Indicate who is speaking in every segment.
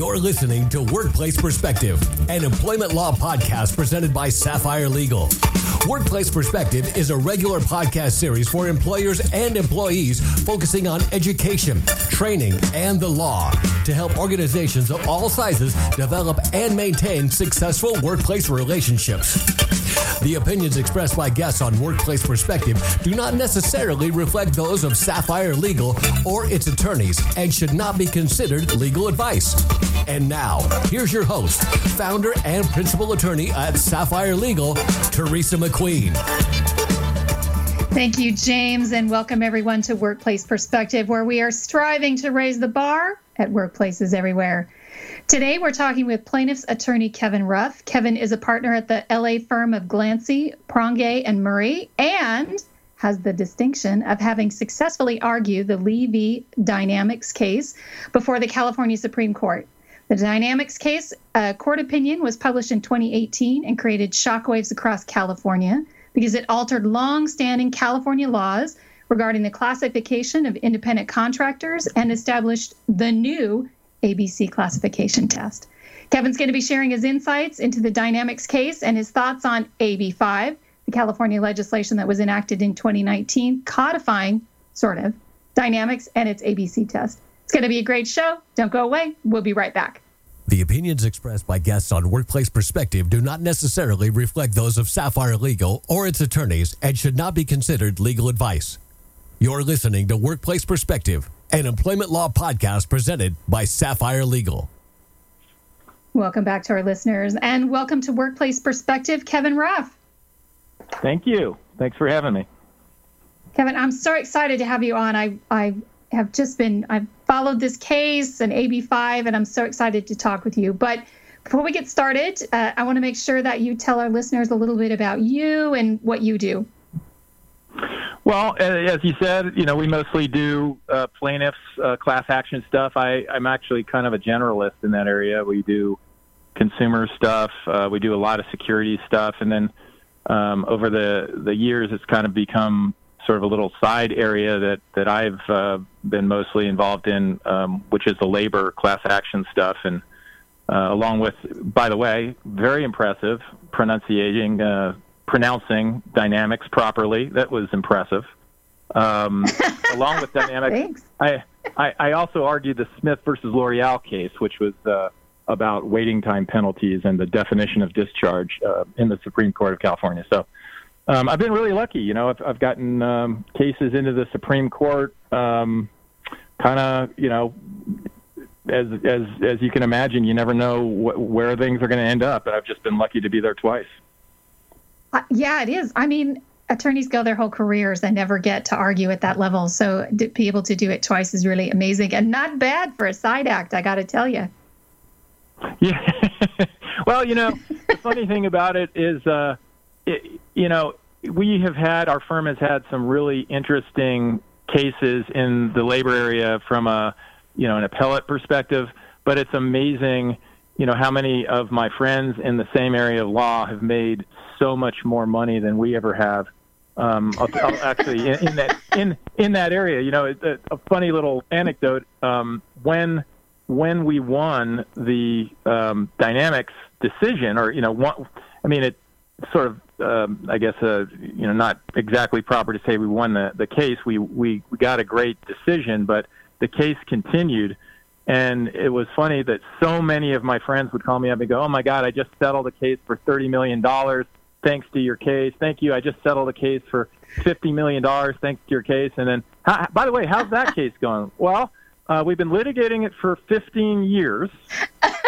Speaker 1: You're listening to Workplace Perspective, an employment law podcast presented by Sapphire Legal. Workplace Perspective is a regular podcast series for employers and employees focusing on education, training, and the law to help organizations of all sizes develop and maintain successful workplace relationships. The opinions expressed by guests on Workplace Perspective do not necessarily reflect those of Sapphire Legal or its attorneys and should not be considered legal advice. And now, here's your host, founder and principal attorney at Sapphire Legal, Teresa McQueen.
Speaker 2: Thank you, James, and welcome everyone to Workplace Perspective, where we are striving to raise the bar at workplaces everywhere. Today, we're talking with plaintiff's attorney Kevin Ruf. Kevin is a partner at the LA firm of Glancy, Prongay, and Murray, and has the distinction of having successfully argued the Lee v. Dynamex case before the California Supreme Court. The Dynamex case, a court opinion, was published in 2018 and created shockwaves across California because it altered long-standing California laws regarding the classification of independent contractors and established the new ABC classification test. Kevin's going to be sharing his insights into the Dynamex case and his thoughts on AB5, the California legislation that was enacted in 2019, codifying, sort of, Dynamex and its ABC test. It's going to be a great show. Don't go away. We'll be right back.
Speaker 1: The opinions expressed by guests on Workplace Perspective do not necessarily reflect those of Sapphire Legal or its attorneys and should not be considered legal advice. You're listening to Workplace Perspective, an employment law podcast presented by Sapphire Legal.
Speaker 2: Welcome back to our listeners and welcome to Workplace Perspective, Kevin Ruf.
Speaker 3: Thank you. Thanks for having me.
Speaker 2: Kevin, I'm so excited to have you on. I, I have just been I've followed this case and AB5, and I'm so excited to talk with you. But before we get started, uh, I want to make sure that you tell our listeners a little bit about you and what you do.
Speaker 3: Well, as you said, you know, we mostly do uh, plaintiffs, uh, class action stuff. I, I'm actually kind of a generalist in that area. We do consumer stuff. Uh, we do a lot of security stuff, and then um, over the the years, it's kind of become sort of a little side area that that I've uh, been mostly involved in, um, which is the labor class action stuff, and uh, along with, by the way, very impressive pronunciating, uh, pronouncing Dynamex properly. That was impressive. Um, along with Dynamex, I, I I also argued the Smith versus L'Oreal case, which was uh, about waiting time penalties and the definition of discharge uh, in the Supreme Court of California. So um, I've been really lucky. You know, I've, I've gotten um, cases into the Supreme Court, um, kind of, you know, as as as you can imagine, you never know wh- where things are going to end up, and I've just been lucky to be there twice.
Speaker 2: Uh, yeah, it is. I mean, attorneys go their whole careers and never get to argue at that level. So to be able to do it twice is really amazing and not bad for a side act. I got to tell you.
Speaker 3: Yeah. well, you know, the funny thing about it is. Uh, it, you know, we have had our firm has had some really interesting cases in the labor area from a you know an appellate perspective, but it's amazing you know how many of my friends in the same area of law have made so much more money than we ever have. Um, I'll, I'll actually in, in, that in in that area, you know, a, a funny little anecdote. Um, when when we won the um, Dynamex decision, or you know, one, I mean, it sort of um, I guess, uh, you know, not exactly proper to say we won the, the case. We, we, we got a great decision, but the case continued. And it was funny that so many of my friends would call me up and go, Oh my God, I just settled a case for $30 million thanks to your case. Thank you. I just settled a case for $50 million thanks to your case. And then, how, by the way, how's that case going? Well, uh, we've been litigating it for 15 years.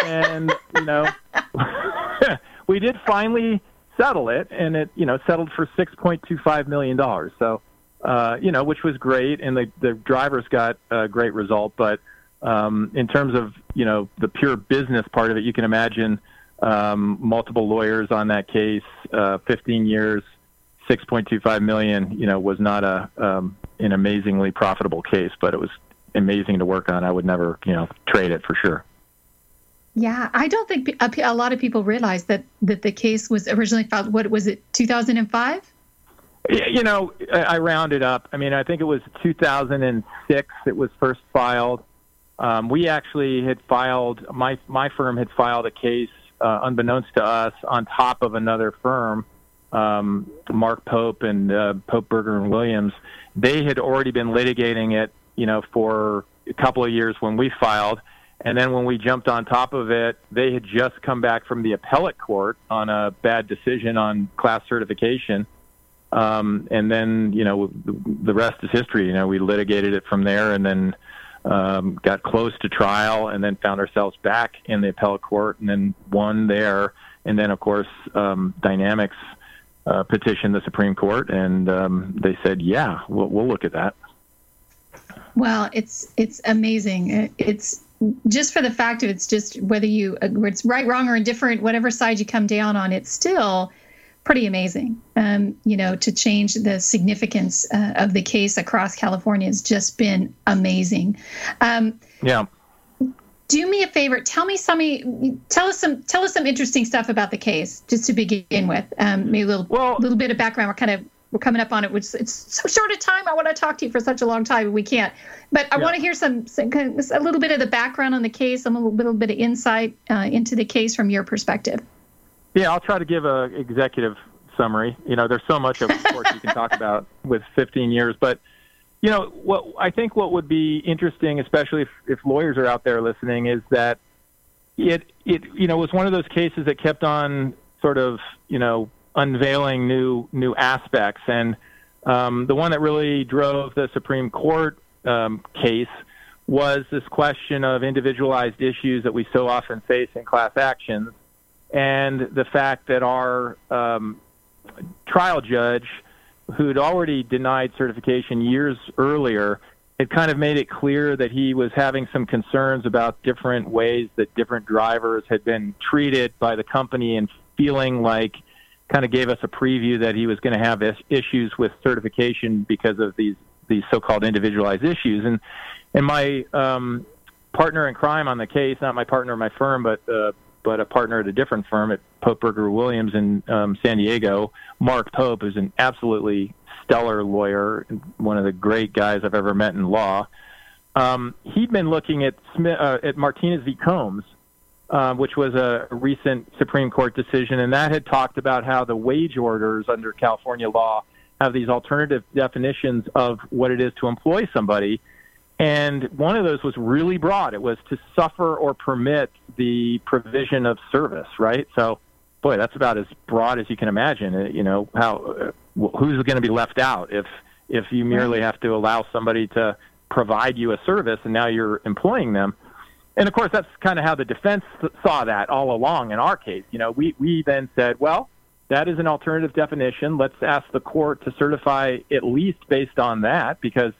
Speaker 3: And, you know, we did finally settle it, and it you know settled for six point two five million dollars. So uh, you know, which was great, and the the drivers got a great result. But um, in terms of you know the pure business part of it, you can imagine um, multiple lawyers on that case, uh, 15 years, 6.25 million. You know, was not a um, an amazingly profitable case, but it was amazing to work on. I would never you know trade it for sure.
Speaker 2: Yeah, I don't think a, lot of people realize that that the case was originally filed. What was it, 2005?
Speaker 3: You know, I rounded up. I mean, I think it was 2006. It was first filed, um, we actually had filed my my firm had filed a case uh, unbeknownst to us on top of another firm, um, Mark Pope and uh, Pope Berger and Williams. They had already been litigating it, you know, for a couple of years when we filed. And then when we jumped on top of it, they had just come back from the appellate court on a bad decision on class certification. Um, and then, you know, the rest is history. You know, we litigated it from there and then um, got close to trial and then found ourselves back in the appellate court and then won there. And then, of course, um, Dynamex uh, petitioned the Supreme Court and um, they said, yeah, we'll, we'll look at that.
Speaker 2: Well, it's it's amazing. It's just for the fact of it's just whether you it's right, wrong, or indifferent, whatever side you come down on, it's still pretty amazing. Um, you know, to change the significance uh, of the case across California has just been amazing. Um,
Speaker 3: yeah.
Speaker 2: Do me a favor. Tell me some. Tell us some. Tell us some interesting stuff about the case, just to begin with. Um, maybe a little, well, little bit of background. We're kind of we're coming up on it, which it's so short a time. I want to talk to you for such a long time, we can't. But I yeah. want to hear some, some, a little bit of the background on the case, a little, little bit of insight uh, into the case from your perspective.
Speaker 3: Yeah, I'll try to give a executive summary. You know, there's so much, of course, you can talk about with 15 years, but you know, what I think what would be interesting, especially if, if lawyers are out there listening, is that it it you know was one of those cases that kept on sort of you know unveiling new new aspects. And um, the one that really drove the Supreme Court um, case was this question of individualized issues that we so often face in class actions, and the fact that our um, trial judge, who'd already denied certification years earlier, had kind of made it clear that he was having some concerns about different ways that different drivers had been treated by the company and feeling like kind of gave us a preview that he was going to have issues with certification because of these these so-called individualized issues. And and my um, partner in crime on the case, not my partner my firm, but uh, but a partner at a different firm at Pope Berger Williams in um, San Diego, Mark Pope, is an absolutely stellar lawyer, one of the great guys I've ever met in law. Um, he'd been looking at Smith, uh, at Martinez v. Combs, uh, which was a recent Supreme Court decision, and that had talked about how the wage orders under California law have these alternative definitions of what it is to employ somebody. And one of those was really broad. It was to suffer or permit the provision of service, right? So, boy, that's about as broad as you can imagine. Uh, you know, how uh, who's going to be left out if if you merely have to allow somebody to provide you a service and now you're employing them? and of course, that's kind of how the defense saw that all along in our case. You know, we, we then said, well, that is an alternative definition. Let's ask the court to certify at least based on that because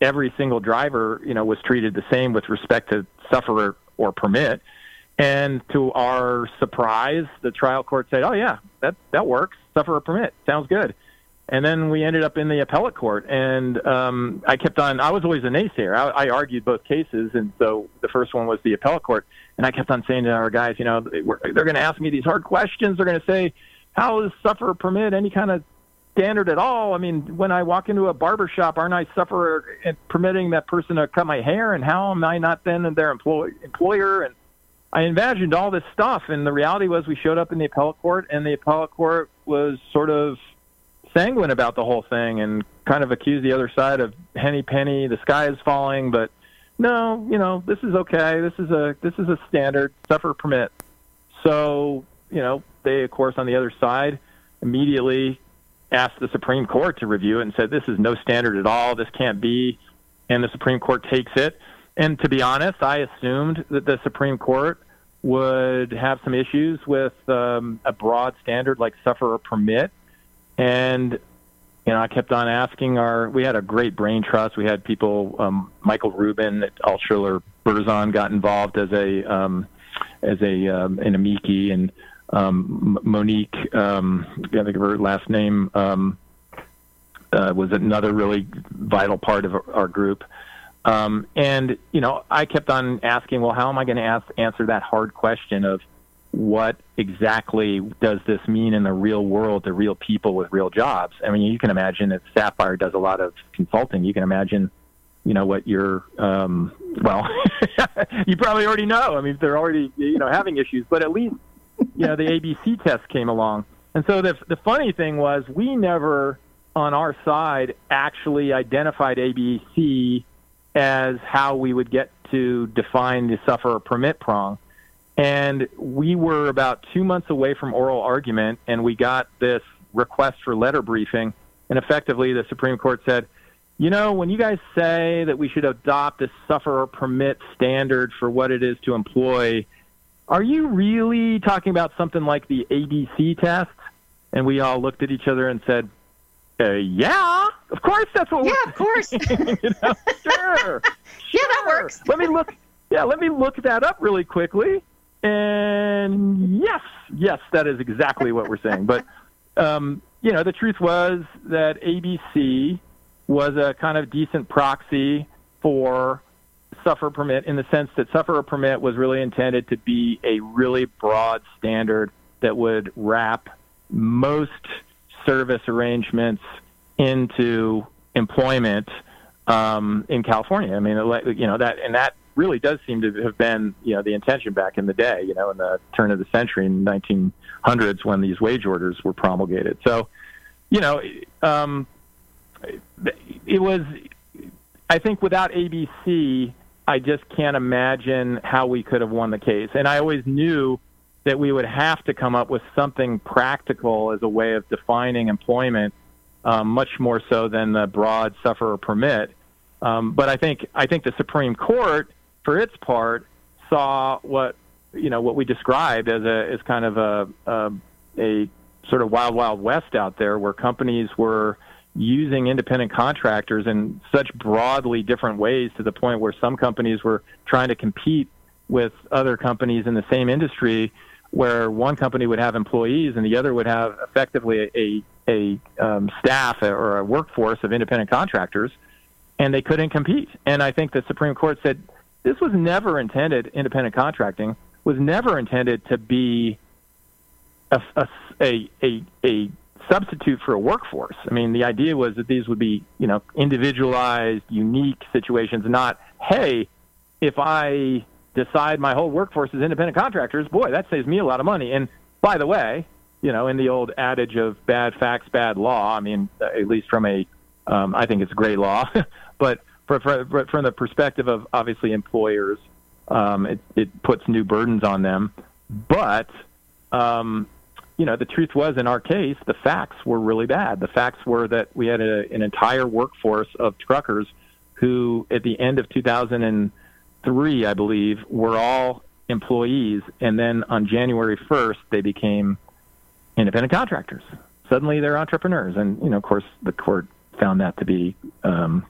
Speaker 3: every single driver, you know, was treated the same with respect to suffer or permit. And to our surprise, the trial court said, oh, yeah, that, that works. Suffer or permit. Sounds good and then we ended up in the appellate court and um, i kept on i was always a naysayer I, I argued both cases and so the first one was the appellate court and i kept on saying to our guys you know they're going to ask me these hard questions they're going to say how does suffer permit any kind of standard at all. I mean when i walk into a barber shop aren't i suffer uh, permitting that person to cut my hair? And how am i not then their employ- employer? And I imagined all this stuff, and the reality was we showed up in the appellate court, and the appellate court was sort of sanguine about the whole thing and kind of accused the other side of henny penny, the sky is falling, but no, you know, this is okay. This is a this is a standard suffer permit. So, you know, they of course on the other side immediately asked the Supreme Court to review it and said this is no standard at all. This can't be. And the Supreme Court takes it. And to be honest, I assumed that the Supreme Court would have some issues with um, a broad standard like suffer or permit and you know, I kept on asking our. We had a great brain trust. We had people. Um, Michael Rubin at Altshuler Berzon got involved as a um, as a um, an amici, and um, Monique. Um, I think of her last name um, uh, was another really vital part of our group. Um, and you know, I kept on asking, well, how am I going to answer that hard question of what exactly does this mean in the real world to real people with real jobs? I mean, you can imagine that Sapphire does a lot of consulting. You can imagine you know what your um, well, you probably already know. I mean, they're already you know having issues, but at least you know the ABC test came along, and so the the funny thing was we never on our side actually identified ABC as how we would get to define the sufferer permit prong. And we were about two months away from oral argument, and we got this request for letter briefing. And effectively, the Supreme Court said, you know, when you guys say that we should adopt a sufferer permit standard for what it is to employ, are you really talking about something like the ABC test? And we all looked at each other and said, uh, yeah, of course that's what.
Speaker 2: Yeah,
Speaker 3: we're
Speaker 2: of course.
Speaker 3: you know, sure.
Speaker 2: Yeah, that works.
Speaker 3: Let me look. Yeah, let me look that up really quickly. And yes, yes, that is exactly what we're saying. But um, you know, the truth was that ABC was a kind of decent proxy for sufferer permit in the sense that sufferer permit was really intended to be a really broad standard that would wrap most service arrangements into employment um, in California. I mean, you know that, and that really does seem to have been, you know, the intention back in the day, you know, in the turn of the century in the 1900s when these wage orders were promulgated. So, you know, um, it was. I think without ABC, I just can't imagine how we could have won the case. And I always knew that we would have to come up with something practical as a way of defining employment, um, much more so than the broad sufferer permit. Um, but I think I think the Supreme Court, for its part, saw what you know what we described as a as kind of a a, a sort of wild wild west out there, where companies were using independent contractors in such broadly different ways to the point where some companies were trying to compete with other companies in the same industry where one company would have employees and the other would have effectively a, a, um, staff or a workforce of independent contractors, and they couldn't compete. And I think the Supreme Court said this was never intended, independent contracting was never intended to be a, a, a, a substitute for a workforce. I mean, the idea was that these would be, you know, individualized, unique situations, not, hey, if I decide my whole workforce is independent contractors, boy, that saves me a lot of money. And by the way, you know, in the old adage of bad facts, bad law, I mean, at least from a, um, I think it's great law, but for, for, from the perspective of obviously employers, um, it, it puts new burdens on them. But, um, you know, the truth was in our case, the facts were really bad. The facts were that we had a, an entire workforce of truckers who, at the end of 2003, I believe, were all employees, and then on January 1st, they became independent contractors. Suddenly, they're entrepreneurs, and you know, of course, the court found that to be um,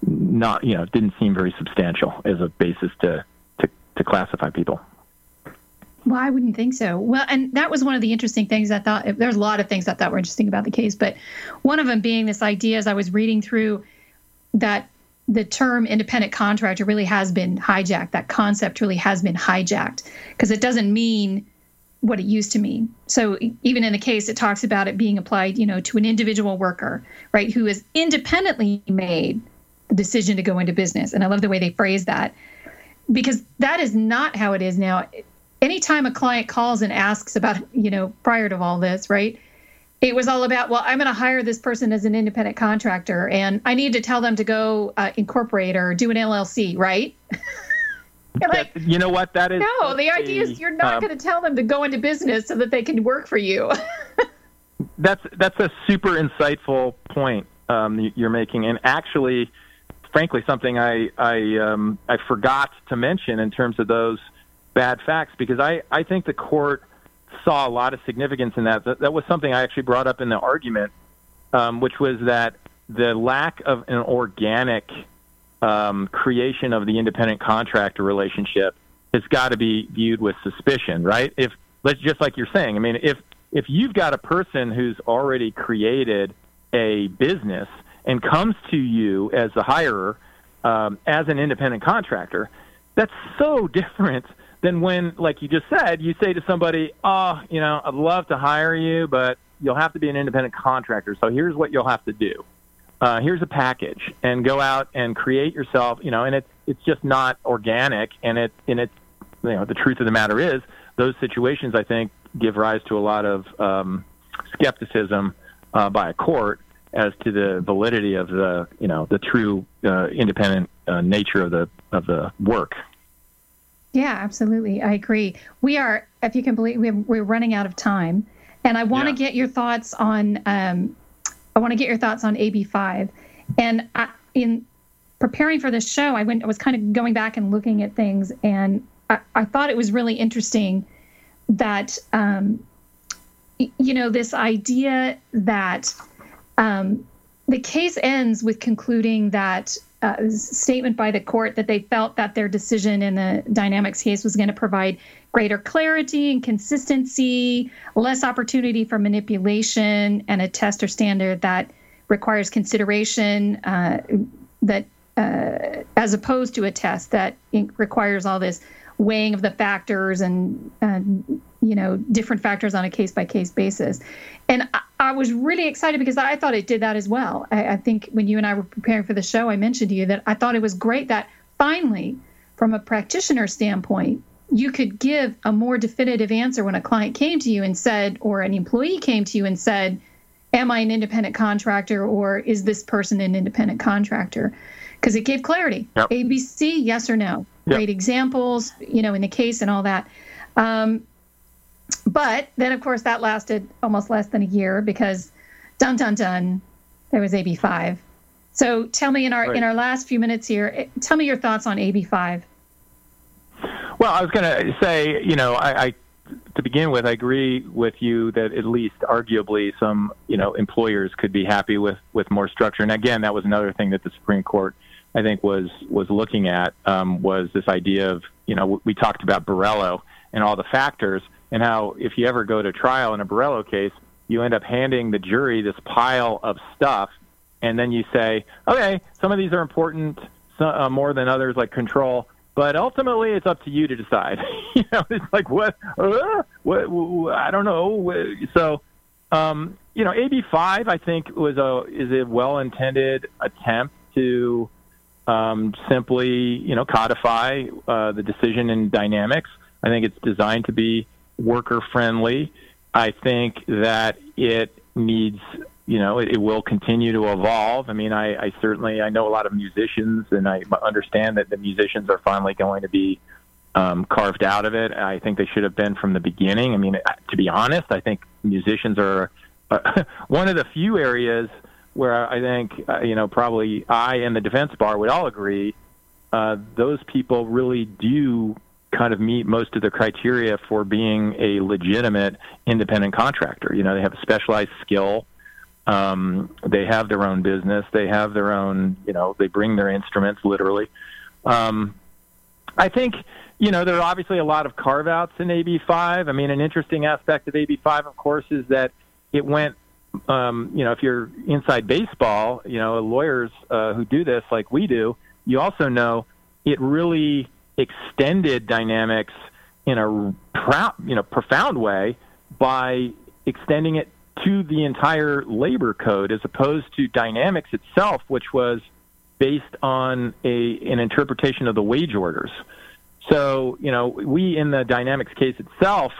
Speaker 3: not, you know, didn't seem very substantial as a basis to to, to classify people.
Speaker 2: Well, I wouldn't think so. Well, and that was one of the interesting things I thought. There's a lot of things I thought were interesting about the case, but one of them being this idea as I was reading through that the term independent contractor really has been hijacked. That concept really has been hijacked because it doesn't mean what it used to mean. So even in the case, it talks about it being applied, you know, to an individual worker, right, who has independently made the decision to go into business. And I love the way they phrase that because that is not how it is now. Anytime a client calls and asks about, you know, prior to all this, right, it was all about well i'm going to hire this person as an independent contractor and i need to tell them to go uh, incorporate or do an llc right?
Speaker 3: Like, you know what? That is
Speaker 2: no the idea a, is you're not um, going to tell them to go into business so that they can work for you.
Speaker 3: That's that's a super insightful point um, you're making and actually frankly something i i um, i forgot to mention in terms of those bad facts because i i think the court saw a lot of significance in that. That, that was something I actually brought up in the argument, um, which was that the lack of an organic um, creation of the independent contractor relationship has got to be viewed with suspicion, right? If let's just like you're saying, I mean, if if you've got a person who's already created a business and comes to you as the hirer um, as an independent contractor, that's so different than when, like you just said, you say to somebody, "Oh, you know, I'd love to hire you, but you'll have to be an independent contractor. So here's what you'll have to do." uh, here's a package, and go out and create yourself. You know, and it's it's just not organic, and it and it's you know the truth of the matter is those situations I think give rise to a lot of um, skepticism uh, by a court as to the validity of the you know the true uh, independent uh, nature of the of the work.
Speaker 2: Yeah, absolutely. I agree. We are, if you can believe, we're running out of time, and I want to yeah. get your thoughts on. Um, I want to get your thoughts on AB five, and I, in preparing for this show, I went. I was kind of going back and looking at things, and I, I thought it was really interesting that um, you know this idea that um, the case ends with concluding that uh, statement by the court that they felt that their decision in the Dynamex case was going to provide greater clarity and consistency, less opportunity for manipulation, and a test or standard that requires consideration uh, that uh, as opposed to a test that requires all this weighing of the factors and uh, you know different factors on a case by case basis. And I, I, was really excited because i thought it did that as well. I, I, think when you and i were preparing for the show i mentioned to you that i thought it was great that finally from a practitioner standpoint you could give a more definitive answer when a client came to you and said or an employee came to you and said am i an independent contractor or is this person an independent contractor because it gave clarity yep. abc yes or no yep. great examples, you know, in the case and all that. Um, but then, of course, that lasted almost less than a year because, dun dun dun, there was AB five. So tell me in our right. in our last few minutes here, eh, tell me your thoughts on AB five.
Speaker 3: Well, I was going to say, you know, I, I to begin with, I agree with you that at least arguably some, you know, employers could be happy with with more structure. And again, that was another thing that the Supreme Court I think was was looking at um, was this idea of you know we talked about Borello and all the factors and how if you ever go to trial in a Borello case, you end up handing the jury this pile of stuff, and then you say, okay, some of these are important uh, more than others, like control. But ultimately, it's up to you to decide. you know, it's like what, uh, what, what, I don't know. So, um, you know, AB five, I think, was a is a well intended attempt to um, simply, you know, codify uh, the decision in Dynamex. I think it's designed to be worker friendly. I think that it needs, you know, it, it will continue to evolve. I mean, I, I certainly I know a lot of musicians, and I understand that the musicians are finally going to be um, carved out of it. I think they should have been from the beginning. I mean, to be honest, I think musicians are uh, one of the few areas where I think uh, you know probably I and the defense bar would all agree uh, those people really do kind of meet most of the criteria for being a legitimate independent contractor. You know, they have a specialized skill. Um, they have their own business. They have their own, you know, they bring their instruments literally. Um, I think, you know, there are obviously a lot of carve outs in AB5. I mean, an interesting aspect of AB5, of course, is that it went um, you know, if you're inside baseball, you know, lawyers uh, who do this like we do, you also know it really extended Dynamex in a you know, profound way by extending it to the entire labor code as opposed to Dynamex itself, which was based on a an interpretation of the wage orders. So, you know, we in the Dynamex case itself,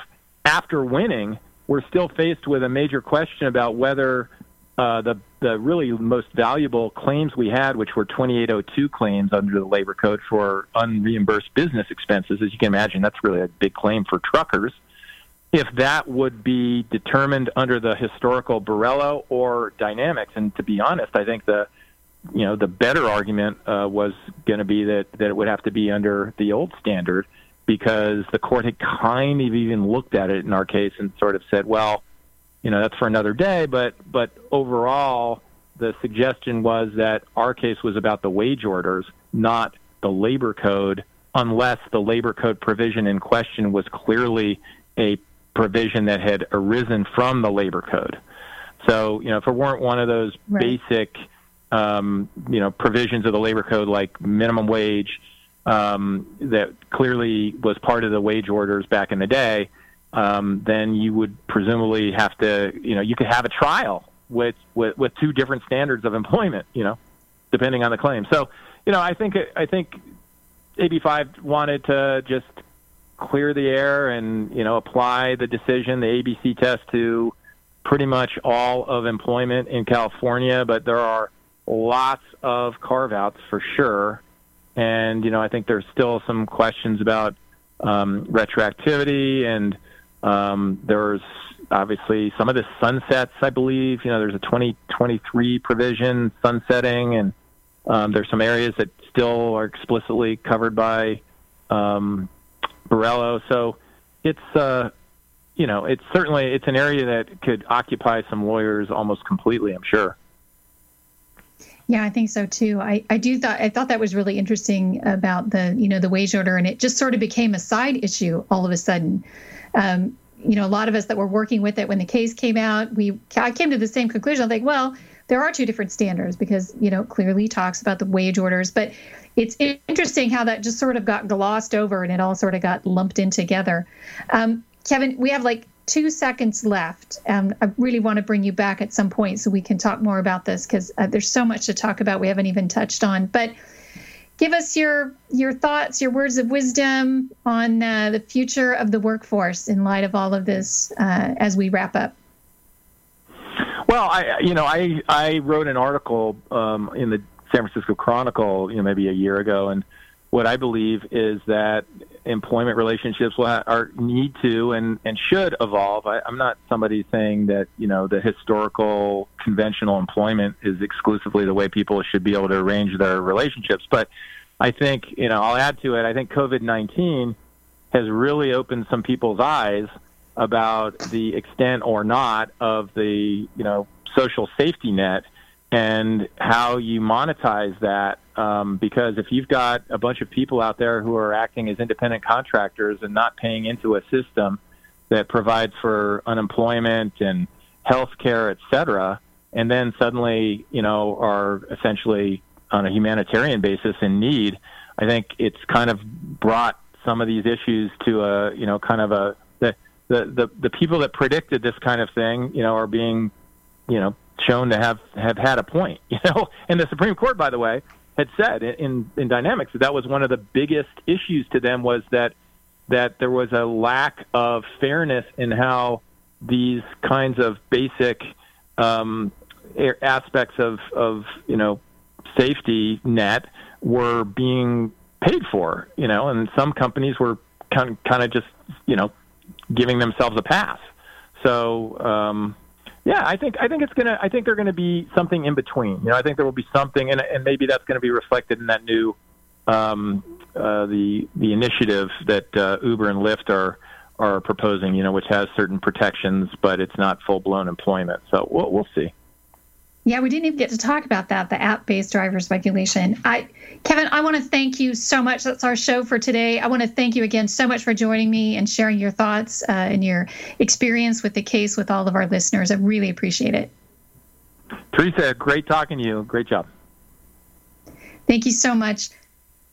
Speaker 3: after winning, we're still faced with a major question about whether uh, the the really most valuable claims we had, which were 2802 claims under the labor code for unreimbursed business expenses, as you can imagine, that's really a big claim for truckers. If that would be determined under the historical Borello or Dynamex, and to be honest, I think the you know the better argument uh, was going to be that that it would have to be under the old standard because the court had kind of even looked at it in our case and sort of said, well, you know, that's for another day. But but overall, the suggestion was that our case was about the wage orders, not the labor code, unless the labor code provision in question was clearly a provision that had arisen from the labor code. So, you know, if it weren't one of those right. basic, um, you know, provisions of the labor code like minimum wage, um, that clearly was part of the wage orders back in the day, um, then you would presumably have to, you know, you could have a trial with, with with two different standards of employment. You know, depending on the claim. So, you know, I think I think AB5 wanted to just clear the air and you know apply the decision, the ABC test to pretty much all of employment in California, but there are lots of carve outs for sure. And, you know, I think there's still some questions about um, retroactivity and um, there's obviously some of the sunsets, I believe. You know, there's a 2023 provision sunsetting, and um, there's some areas that still are explicitly covered by um, Borello. So it's, uh, you know, it's certainly it's an area that could occupy some lawyers almost completely. I'm sure.
Speaker 2: Yeah, I think so too. I, I do thought I thought that was really interesting about the you know the wage order, and it just sort of became a side issue all of a sudden. Um, you know, a lot of us that were working with it when the case came out, we I came to the same conclusion. I think, well, there are two different standards because you know clearly talks about the wage orders, but it's interesting how that just sort of got glossed over and it all sort of got lumped in together. Um, Kevin, we have like two seconds left. Um, I really want to bring you back at some point so we can talk more about this because uh, there's so much to talk about we haven't even touched on. But give us your your thoughts, your words of wisdom on uh, the future of the workforce in light of all of this uh, as we wrap up.
Speaker 3: Well, I you know I I wrote an article um, in the San Francisco Chronicle you know maybe a year ago and what I believe is that employment relationships will ha- are need to and and should evolve. I, I'm not somebody saying that you know the historical conventional employment is exclusively the way people should be able to arrange their relationships, but I think you know I'll add to it. I think COVID nineteen has really opened some people's eyes about the extent or not of the you know social safety net and how you monetize that. Um, because if you've got a bunch of people out there who are acting as independent contractors and not paying into a system that provides for unemployment and health care, et cetera, and then suddenly, you know, are essentially on a humanitarian basis in need, I think it's kind of brought some of these issues to a, you know, kind of a, the, the, the, the people that predicted this kind of thing, you know, are being, you know, shown to have have had a point. You know, and the Supreme Court, by the way, had said in in Dynamex that that was one of the biggest issues to them was that that there was a lack of fairness in how these kinds of basic um, aspects of of you know safety net were being paid for. You know, and some companies were kind kind of just you know giving themselves a pass. So um, yeah, I think I think it's gonna. I think they're gonna be something in between. You know, I think there will be something, and and maybe that's going to be reflected in that new um, uh, the the initiative that uh, Uber and Lyft are are proposing. You know, which has certain protections, but it's not full blown employment. So we'll we'll see.
Speaker 2: Yeah, we didn't even get to talk about that, the app based drivers regulation. I, Kevin, I want to thank you so much. That's our show for today. I want to thank you again so much for joining me and sharing your thoughts uh, and your experience with the case with all of our listeners. I really appreciate it.
Speaker 3: Teresa, great talking to you. Great job.
Speaker 2: Thank you so much.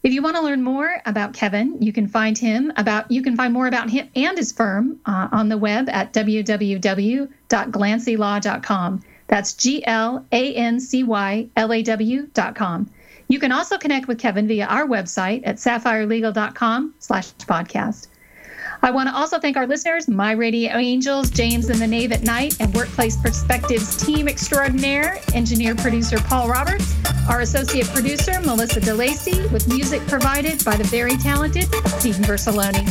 Speaker 2: If you want to learn more about Kevin, you can find him about you can find more about him and his firm uh, on the web at www.glancylaw.com. That's G L A N C Y L A W dot com. You can also connect with Kevin via our website at sapphirelegal.com slash podcast. I want to also thank our listeners, My Radio Angels, James and the Knave at Night, and Workplace Perspectives team extraordinaire, engineer producer Paul Roberts, our associate producer Melissa DeLacy, with music provided by the very talented Stephen Versaloni.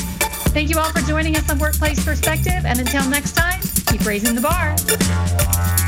Speaker 2: Thank you all for joining us on Workplace Perspective, and until next time, keep raising the bar.